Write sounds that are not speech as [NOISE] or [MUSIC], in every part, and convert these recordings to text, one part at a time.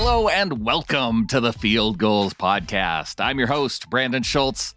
Hello and welcome to the Field Gulls Podcast. I'm your host, Brandon Schultz.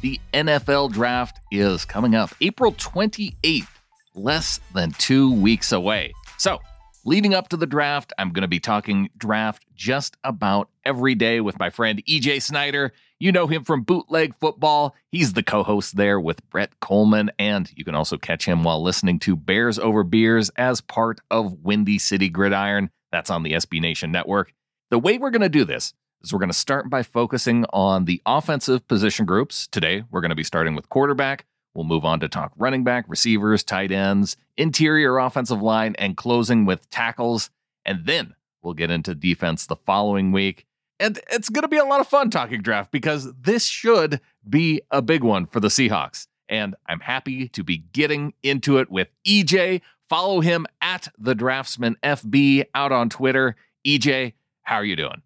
The NFL draft is coming up April 28th, less than two weeks away. So, leading up to the draft, I'm going to be talking draft just about every day with my friend EJ Snyder. You know him from Bootleg Football. He's the co host there with Brett Coleman, and you can also catch him while listening to Bears Over Beers as part of Windy City Gridiron. That's on the SB Nation Network. The way we're going to do this is we're going to start by focusing on the offensive position groups. Today, we're going to be starting with quarterback. We'll move on to talk running back, receivers, tight ends, interior offensive line, and closing with tackles. And then we'll get into defense the following week. And it's going to be a lot of fun talking draft because this should be a big one for the Seahawks. And I'm happy to be getting into it with EJ. Follow him at the Draftsman FB out on Twitter. EJ, how are you doing?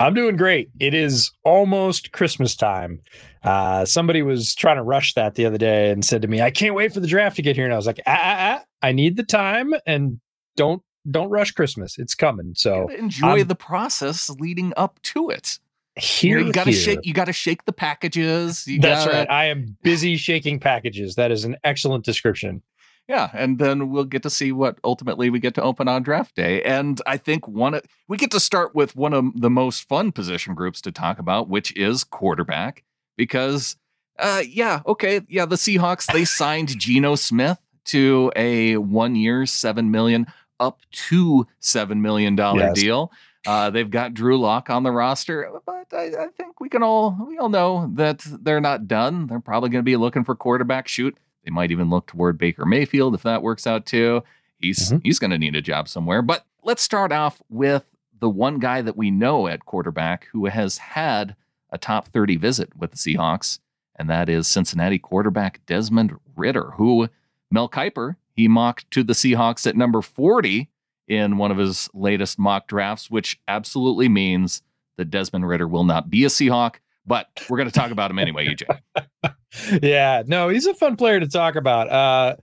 I'm doing great. It is almost Christmas time. Uh, somebody was trying to rush that the other day and said to me, "I can't wait for the draft to get here." And I was like, "Ah, ah, ah I need the time, and don't don't rush Christmas. It's coming." So you enjoy the process leading up to it. Here, you, know, you got to shake. You got to shake the packages. You That's gotta... right. I am busy shaking packages. That is an excellent description. Yeah, and then we'll get to see what ultimately we get to open on draft day. And I think one of, we get to start with one of the most fun position groups to talk about, which is quarterback, because uh yeah, okay, yeah, the Seahawks they signed Geno Smith to a 1 year 7 million up to 7 million dollar yes. deal. Uh, they've got Drew Lock on the roster, but I, I think we can all we all know that they're not done. They're probably going to be looking for quarterback. Shoot, they might even look toward Baker Mayfield if that works out too. He's mm-hmm. he's going to need a job somewhere. But let's start off with the one guy that we know at quarterback who has had a top 30 visit with the Seahawks, and that is Cincinnati quarterback Desmond Ridder, who Mel Kiper he mocked to the Seahawks at number 40 in one of his latest mock drafts, which absolutely means that Desmond Ridder will not be a Seahawk but we're going to talk about him anyway, EJ. [LAUGHS] yeah, no, he's a fun player to talk about. Uh,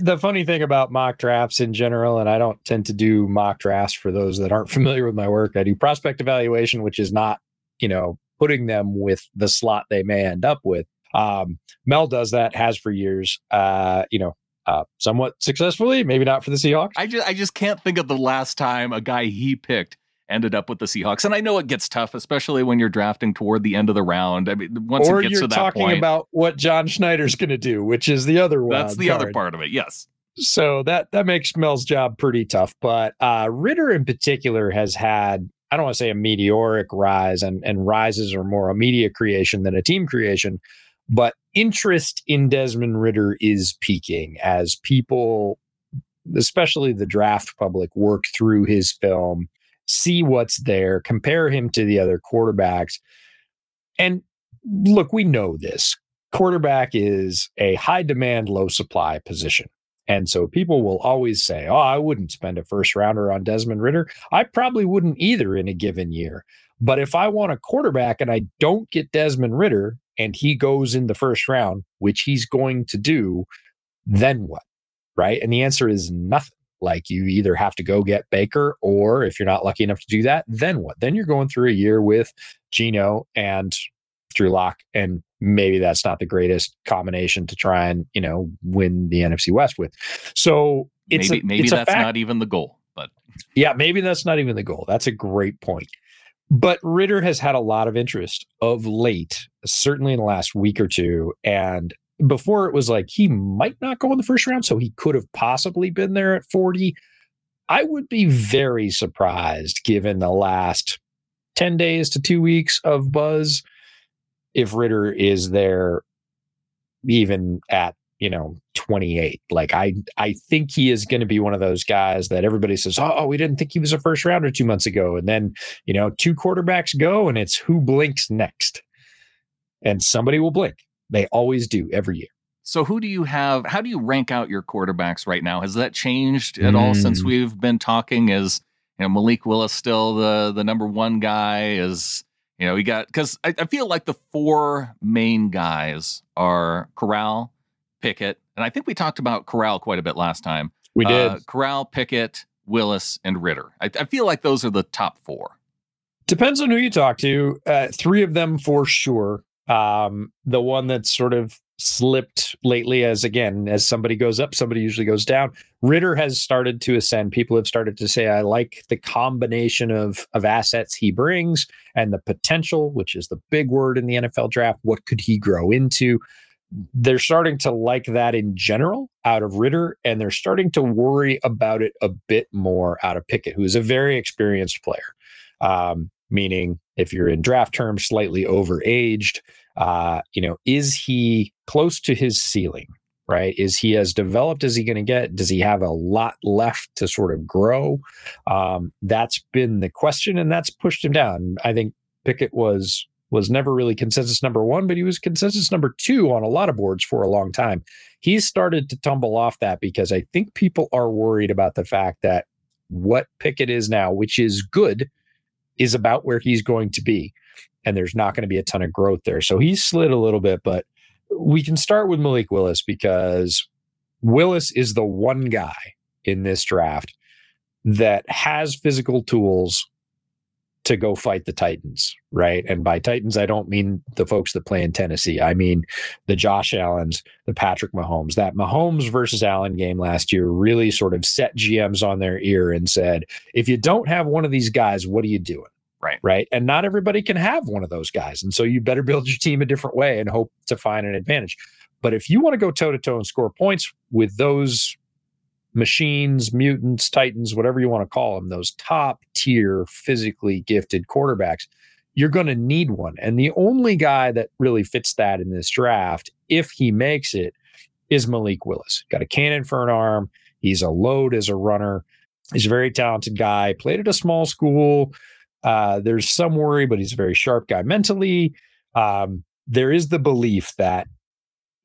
the funny thing about mock drafts in general, and I don't tend to do mock drafts for those that aren't [LAUGHS] familiar with my work. I do prospect evaluation, which is not, you know, putting them with the slot they may end up with. Um, Mel does that, has for years. Uh, you know, uh, somewhat successfully, maybe not for the Seahawks. I just I just can't think of the last time a guy he picked ended up with the Seahawks. And I know it gets tough, especially when you're drafting toward the end of the round. I mean, once or it gets you're to that talking point, about what John Schneider's going to do, which is the other one. That's the card. other part of it. Yes. So that that makes Mel's job pretty tough. But uh, Ridder in particular has had I don't want to say a meteoric rise, and and rises are more a media creation than a team creation. But interest in Desmond Ridder is peaking as people, especially the draft public, work through his film see what's there, compare him to the other quarterbacks. And look, we know this. Quarterback is a high demand, low supply position. And so people will always say, Oh, I wouldn't spend a first rounder on Desmond Ridder. I probably wouldn't either in a given year. But if I want a quarterback and I don't get Desmond Ridder and he goes in the first round, which he's going to do, then what? Right. And the answer is nothing. Like you either have to go get Baker, or if you're not lucky enough to do that, then what? Then you're going through a year with Geno and Drew Lock, and maybe that's not the greatest combination to try and you know win the NFC West with. So it's maybe, a, maybe it's that's not even the goal, but yeah, maybe that's not even the goal. That's a great point. But Ridder has had a lot of interest of late, certainly in the last week or two, and before it was like he might not go in the first round, so he could have possibly been there at 40. I would be very surprised given the last 10 days to two weeks of buzz if Ridder is there even at you know 28 like i i think he is going to be one of those guys that everybody says oh, oh we didn't think he was a first rounder two months ago. And then you know two quarterbacks go and it's who blinks next. And somebody will blink they always do every year. So who do you have? How do you rank out your quarterbacks right now? Has that changed at mm. all since mm. we've been talking? Is you know Malik Willis still the the number one guy? Is you know we got because I, I, feel like the four main guys are Corral, Pickett, and I think we talked about Corral quite a bit last time. We did uh, Corral, Pickett, Willis, and Ridder. I, I feel like those are the top four. Depends on who you talk to. Uh, three of them for sure. Um, the one that's sort of slipped lately, as again, as somebody goes up, somebody usually goes down. Ridder has started to ascend. People have started to say, I like the combination of, of assets he brings and the potential, which is the big word in the NFL draft. What could he grow into? They're starting to like that in general out of Ridder, and they're starting to worry about it a bit more out of Pickett, who is a very experienced player. Um, meaning if you're in draft terms, slightly overaged. Uh, you know, is he close to his ceiling? Right? Is he as developed as he going to get? Does he have a lot left to sort of grow? Um, that's been the question, and that's pushed him down. I think Pickett was was never really consensus number one, but he was consensus number two on a lot of boards for a long time. He's started to tumble off that because I think people are worried about the fact that what Pickett is now, which is good, is about where he's going to be. And there's not going to be a ton of growth there. So he's slid a little bit, but we can start with Malik Willis because Willis is the one guy in this draft that has physical tools to go fight the Titans, right? And by Titans, I don't mean the folks that play in Tennessee. I mean the Josh Allens, the Patrick Mahomes. That Mahomes versus Allen game last year really sort of set GMs on their ear and said, if you don't have one of these guys, what are you doing? Right. Right. And not everybody can have one of those guys. And so you better build your team a different way and hope to find an advantage. But if you want to go toe to toe and score points with those machines, mutants, titans, whatever you want to call them, those top tier physically gifted quarterbacks, you're going to need one. And the only guy that really fits that in this draft, if he makes it, is Malik Willis. Got a cannon for an arm. He's a load as a runner. He's a very talented guy. Played at a small school. Uh, there's some worry, but he's a very sharp guy mentally. Um, there is the belief that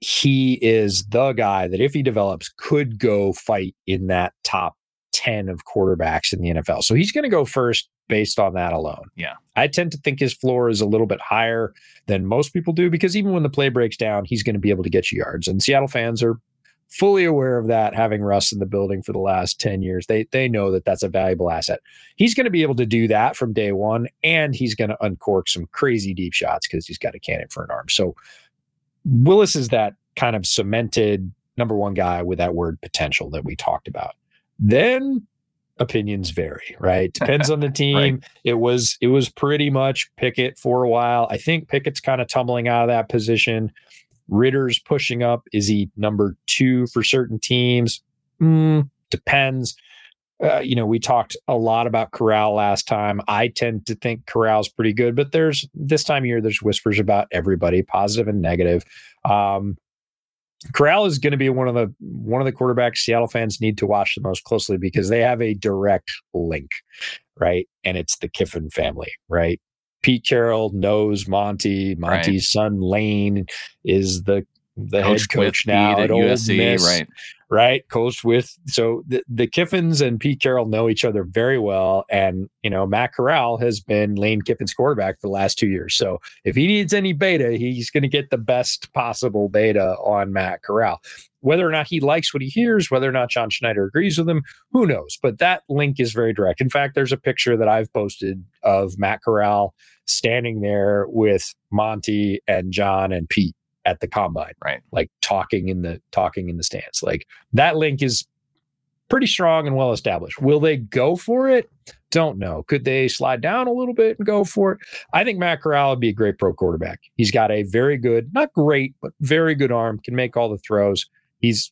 he is the guy that if he develops could go fight in that top 10 of quarterbacks in the NFL. So he's going to go first based on that alone. Yeah. I tend to think his floor is a little bit higher than most people do because even when the play breaks down, he's going to be able to get you yards. And Seattle fans are fully aware of that having Russ in the building for the last 10 years. They they know that that's a valuable asset. He's going to be able to do that from day 1 and he's going to uncork some crazy deep shots cuz he's got a cannon for an arm. So Willis is that kind of cemented number one guy with that word potential that we talked about. Then opinions vary, right? [LAUGHS] Depends on the team. right. It was it was pretty much Pickett for a while. I think Pickett's kind of tumbling out of that position. Ridder's pushing up. Is he number two for certain teams? Mm, depends. Uh, you know, we talked a lot about Corral last time. I tend to think Corral's pretty good, but there's this time of year, there's whispers about everybody, positive and negative. Um, Corral is going to be one of the one of the quarterbacks Seattle fans need to watch the most closely because they have a direct link, right? And it's the Kiffin family, right? Pete Carroll knows Monte. Monte's right. son Lane is the the coach head coach now at, at USC, Miss, right? Right, coached with so the, the Kiffins and Pete Carroll know each other very well, and you know Matt Corral has been Lane Kiffin's quarterback for the last two years. So if he needs any beta, he's going to get the best possible beta on Matt Corral. Whether or not he likes what he hears, whether or not John Schneider agrees with him, who knows? But that link is very direct. In fact, there's a picture that I've posted of Matt Corral standing there with Monte and John and Pete at the combine, right? Like talking in the talking in the stands. Like that link is pretty strong and well established. Will they go for it? Don't know. Could they slide down a little bit and go for it? I think Matt Corral would be a great pro quarterback. He's got a very good, not great, but very good arm, can make all the throws. He's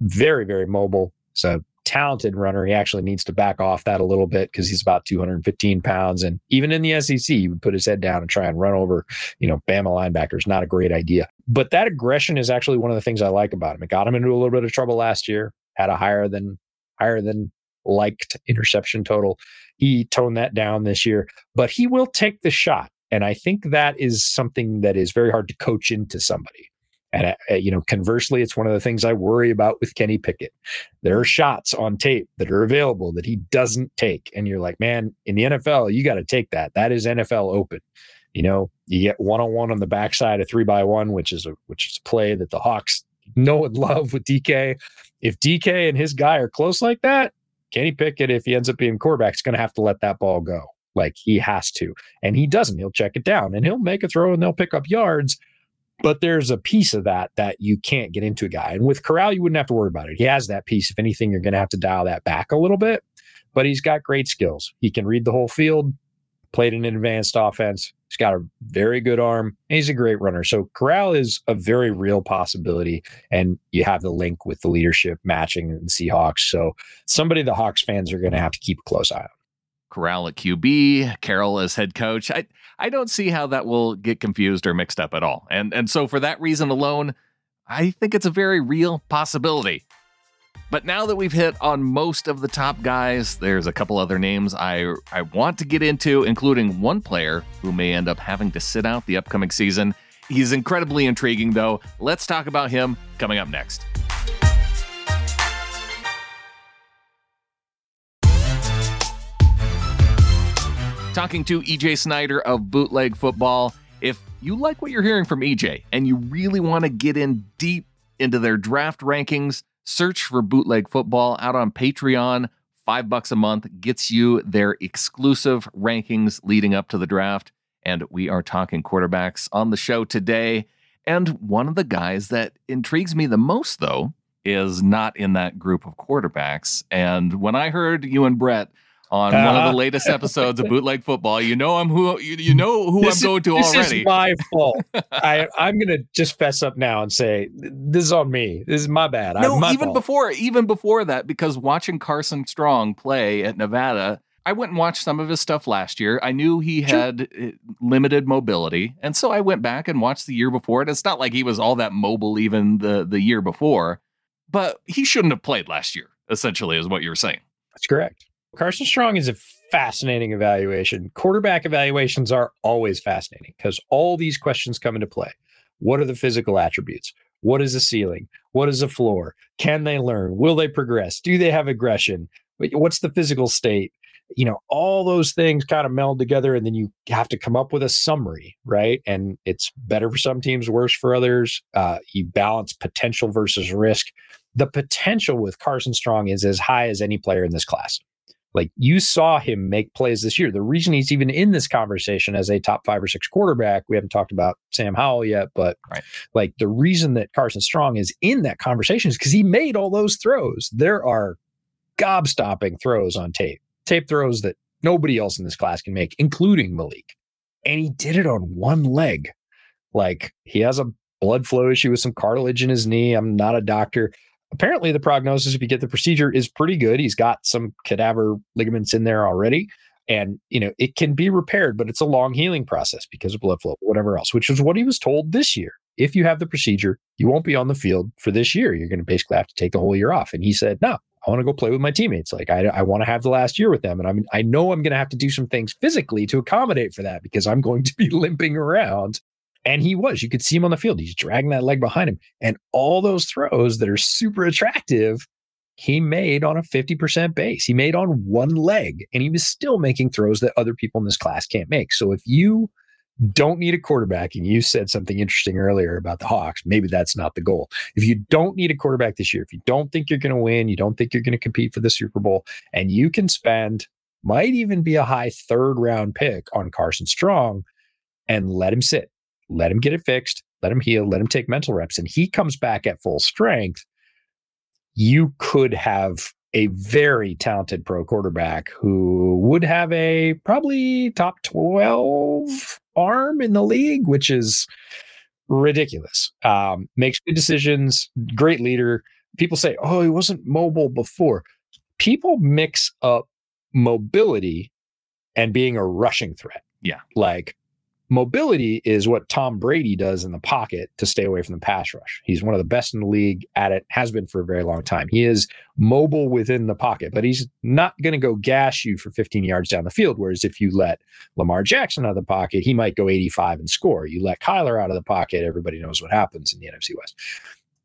very, very mobile. So talented runner. He actually needs to back off that a little bit because he's about 215 pounds. And even in the SEC, he would put his head down and try and run over, you know, Bama linebackers. Not a great idea. But that aggression is actually one of the things I like about him. It got him into a little bit of trouble last year, had a higher than higher than liked interception total. He toned that down this year, but he will take the shot. And I think that is something that is very hard to coach into somebody. And, uh, you know, conversely, it's one of the things I worry about with Kenny Pickett. There are shots on tape that are available that he doesn't take. And you're like, man, in the NFL, you got to take that. That is NFL open. You know, you get one on one on the backside of three by one, which is a which is a play that the Hawks know and love with DK. If DK and his guy are close like that, Kenny Pickett, if he ends up being quarterback, is going to have to let that ball go. Like he has to. And he doesn't. He'll check it down and he'll make a throw and they'll pick up yards. But there's a piece of that that you can't get into a guy. And with Corral, you wouldn't have to worry about it. He has that piece. If anything, you're going to have to dial that back a little bit. But he's got great skills. He can read the whole field, played an advanced offense. He's got a very good arm. he's a great runner. So Corral is a very real possibility. And you have the link with the leadership matching the Seahawks. So somebody the Hawks fans are going to have to keep a close eye on. Corral at QB, Carroll as head coach. I I don't see how that will get confused or mixed up at all. And and so for that reason alone, I think it's a very real possibility. But now that we've hit on most of the top guys, there's a couple other names I I want to get into, including one player who may end up having to sit out the upcoming season. He's incredibly intriguing though. Let's talk about him coming up next. Talking to EJ Snyder of Bootleg Football. If you like what you're hearing from EJ and you really want to get in deep into their draft rankings, search for Bootleg Football out on Patreon. Five bucks a month gets you their exclusive rankings leading up to the draft. And we are talking quarterbacks on the show today. And one of the guys that intrigues me the most, though, is not in that group of quarterbacks. And when I heard you and Brett on uh, one of the latest [LAUGHS] episodes of Bootleg Football. You know I'm who you, you know who I'm going to this already. This is my [LAUGHS] fault. I I'm gonna just fess up now and say this is on me. This is my bad. No, my even fault. before even before that, because watching Carson Strong play at Nevada. I went and watched some of his stuff last year. I knew he had sure. Eh, limited mobility, and so I went back and watched the year before. And it's not like he was all that mobile even the the year before, but he shouldn't have played last year. Essentially, is what you're saying. That's correct. Carson Strong is a fascinating evaluation. Quarterback evaluations are always fascinating because all these questions come into play. What are the physical attributes? What is the ceiling? What is the floor? Can they learn? Will they progress? Do they have aggression? What's the physical state? You know, all those things kind of meld together, and then you have to come up with a summary, right? And it's better for some teams, worse for others. Uh, you balance potential versus risk. The potential with Carson Strong is as high as any player in this class. Like you saw him make plays this year. The reason he's even in this conversation as a top five or six quarterback, we haven't talked about Sam Howell yet, but right. like the reason that Carson Strong is in that conversation is because he made all those throws. There are gobstopping throws on tape, tape throws that nobody else in this class can make, including Malik. And he did it on one leg. Like he has a blood flow issue with some cartilage in his knee. I'm not a doctor apparently the prognosis if you get the procedure is pretty good. He's got some cadaver ligaments in there already. And you know it can be repaired but it's a long healing process because of blood flow whatever else which is what he was told this year. If you have the procedure you won't be on the field for this year. You're going to basically have to take the whole year off. And he said no I want to go play with my teammates. Like I, I want to have the last year with them, and I'm I know I'm going to have to do some things physically to accommodate for that because I'm going to be [LAUGHS] limping around and he was. You could see him on the field. He's dragging that leg behind him. And all those throws that are super attractive, he made on a 50% base. He made on one leg. And he was still making throws that other people in this class can't make. So if you don't need a quarterback, and you said something interesting earlier about the Hawks, maybe that's not the goal. If you don't need a quarterback this year, if you don't think you're going to win, you don't think you're going to compete for the Super Bowl, and you can spend, might even be a high third round pick on Carson Strong and let him sit let him get it fixed, let him heal, let him take mental reps, and he comes back at full strength, you could have a very talented pro quarterback who would have a probably top 12 arm in the league, which is ridiculous. Um, makes good decisions, great leader. People say, oh, he wasn't mobile before. People mix up mobility and being a rushing threat. Yeah. Like Mobility is what Tom Brady does in the pocket to stay away from the pass rush. He's one of the best in the league at it, has been for a very long time. He is mobile within the pocket, but he's not going to go gash you for 15 yards down the field. Whereas if you let Lamar Jackson out of the pocket, he might go 85 and score. You let Kyler out of the pocket, everybody knows what happens in the NFC West.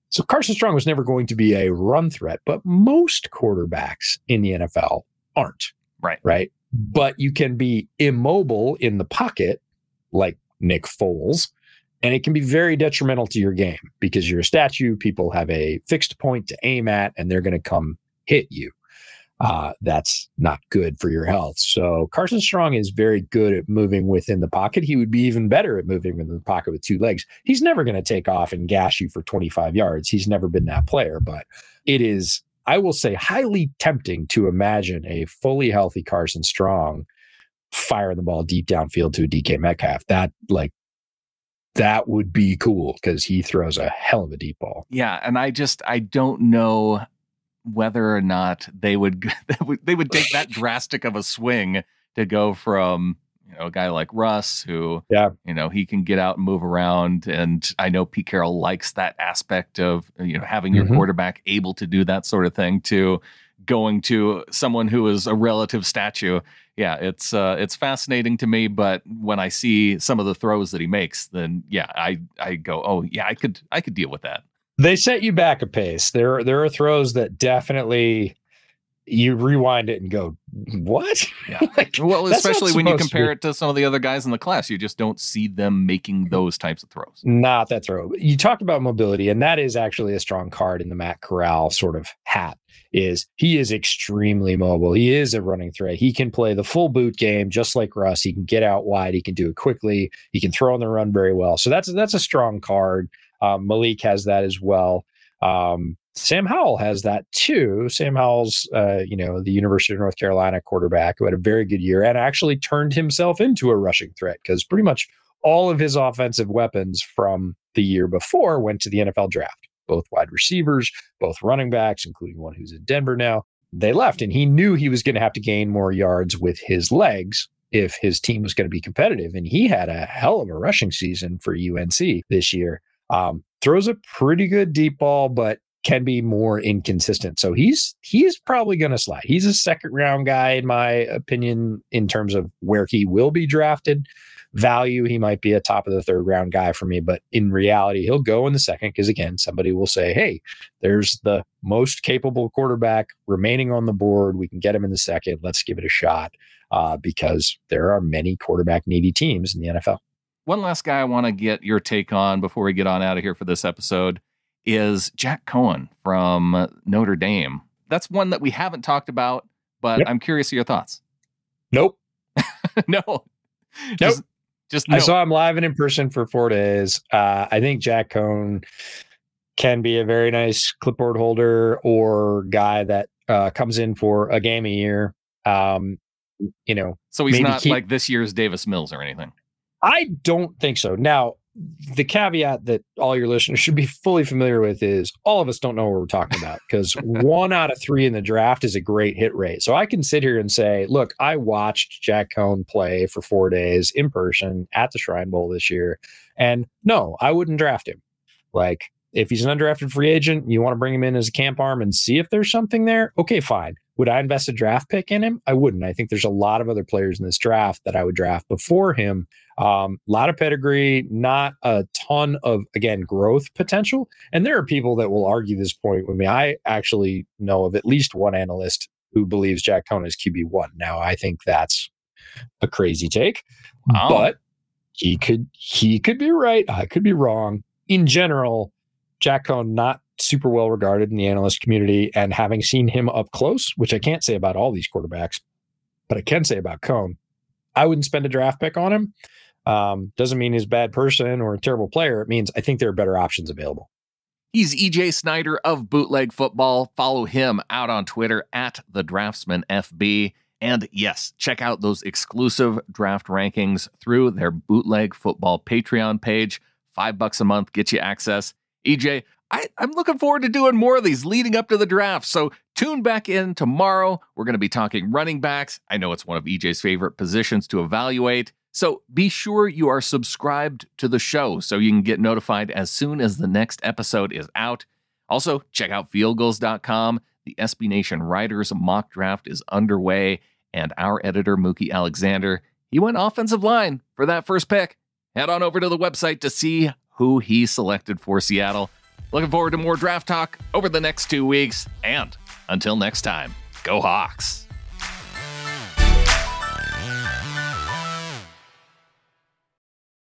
So Carson Strong was never going to be a run threat, but most quarterbacks in the NFL aren't. Right. Right. But you can be immobile in the pocket like Nick Foles. And it can be very detrimental to your game because you're a statue. People have a fixed point to aim at and they're going to come hit you. uh, that's not good for your health. So Carson Strong is very good at moving within the pocket. He would be even better at moving in the pocket with two legs. He's never going to take off and gash you for 25 yards. He's never been that player, but it is, I will say, highly tempting to imagine a fully healthy Carson Strong firing the ball deep downfield to a DK Metcalf. That like that would be cool because he throws a hell of a deep ball. Yeah, and I just I don't know whether or not they would [LAUGHS] they would take that drastic of a swing to go from you know a guy like Russ who yeah. you know he can get out and move around. And I know Pete Carroll likes that aspect of you know having your mm-hmm. quarterback able to do that sort of thing to going to someone who is a relative statue. Yeah it's uh it's fascinating to me. But when I see some of the throws that he makes then yeah I I go oh yeah I could I could deal with that. They set you back a pace. There, there are throws that definitely you rewind it and go, "What?" Yeah. [LAUGHS] like, well, especially when you compare it to some of the other guys in the class, you just don't see them making those types of throws. Not that throw. You talked about mobility, and that is actually a strong card in the Matt Corral sort of hat. Is he is extremely mobile. He is a running threat. He can play the full boot game just like Russ. He can get out wide. He can do it quickly. He can throw on the run very well. So that's that's a strong card. Um, Malik has that as well. Um, Sam Howell has that too. Sam Howell's, uh, you know, the University of North Carolina quarterback who had a very good year and actually turned himself into a rushing threat because pretty much all of his offensive weapons from the year before went to the NFL draft. Both wide receivers, both running backs, including one who's in Denver now, they left. And he knew he was going to have to gain more yards with his legs if his team was going to be competitive. And he had a hell of a rushing season for UNC this year. Um, throws a pretty good deep ball, but can be more inconsistent. So he's he's probably going to slide. He's a second round guy in my opinion in terms of where he will be drafted. Value, he might be a top of the third round guy for me, but in reality, he'll go in the second because again, somebody will say, "Hey, there's the most capable quarterback remaining on the board. We can get him in the second. Let's give it a shot." Uh, because there are many quarterback needy teams in the NFL one last guy I want to get your take on before we get on out of here for this episode is Jack Coan from Notre Dame. That's one that we haven't talked about, but yep. I'm curious of your thoughts. Nope. [LAUGHS] no. Nope. Just, just no. I saw him live and in person for four days. Uh, I think Jack Coan can be a very nice clipboard holder or guy that uh, comes in for a game a year. Um, you know, so he's not keep, like this year's Davis Mills or anything. I don't think so. Now, the caveat that all your listeners should be fully familiar with is all of us don't know what we're talking about because [LAUGHS] one out of three in the draft is a great hit rate. So I can sit here and say, look, I watched Jack Coan play for four days in person at the Shrine Bowl this year. And no, I wouldn't draft him. Like, if he's an undrafted free agent, you want to bring him in as a camp arm and see if there's something there. Okay, fine. Would I invest a draft pick in him? I wouldn't. I think there's a lot of other players in this draft that I would draft before him. A um, lot of pedigree, not a ton of, again, growth potential. And there are people that will argue this point with me. I actually know of at least one analyst who believes Jack Coan is QB1. Now, I think that's a crazy take, wow. but he could he could be right. I could be wrong. In general, Jack Coan not super well regarded in the analyst community. And having seen him up close, which I can't say about all these quarterbacks, but I can say about Coan, I wouldn't spend a draft pick on him. Um, doesn't mean he's a bad person or a terrible player. It means I think there are better options available. He's EJ Snyder of Bootleg Football. Follow him out on Twitter at the Draftsman FB. And yes, check out those exclusive draft rankings through their Bootleg Football Patreon page. Five bucks a month gets you access. EJ, I, am looking forward to doing more of these leading up to the draft. So tune back in tomorrow. We're going to be talking running backs. I know it's one of EJ's favorite positions to evaluate. So be sure you are subscribed to the show so you can get notified as soon as the next episode is out. Also, check out fieldgulls.com. The SB Nation Writers mock draft is underway, and our editor, Mookie Alexander, he went offensive line for that first pick. Head on over to the website to see who he selected for Seattle. Looking forward to more draft talk over the next two weeks. And until next time, go Hawks.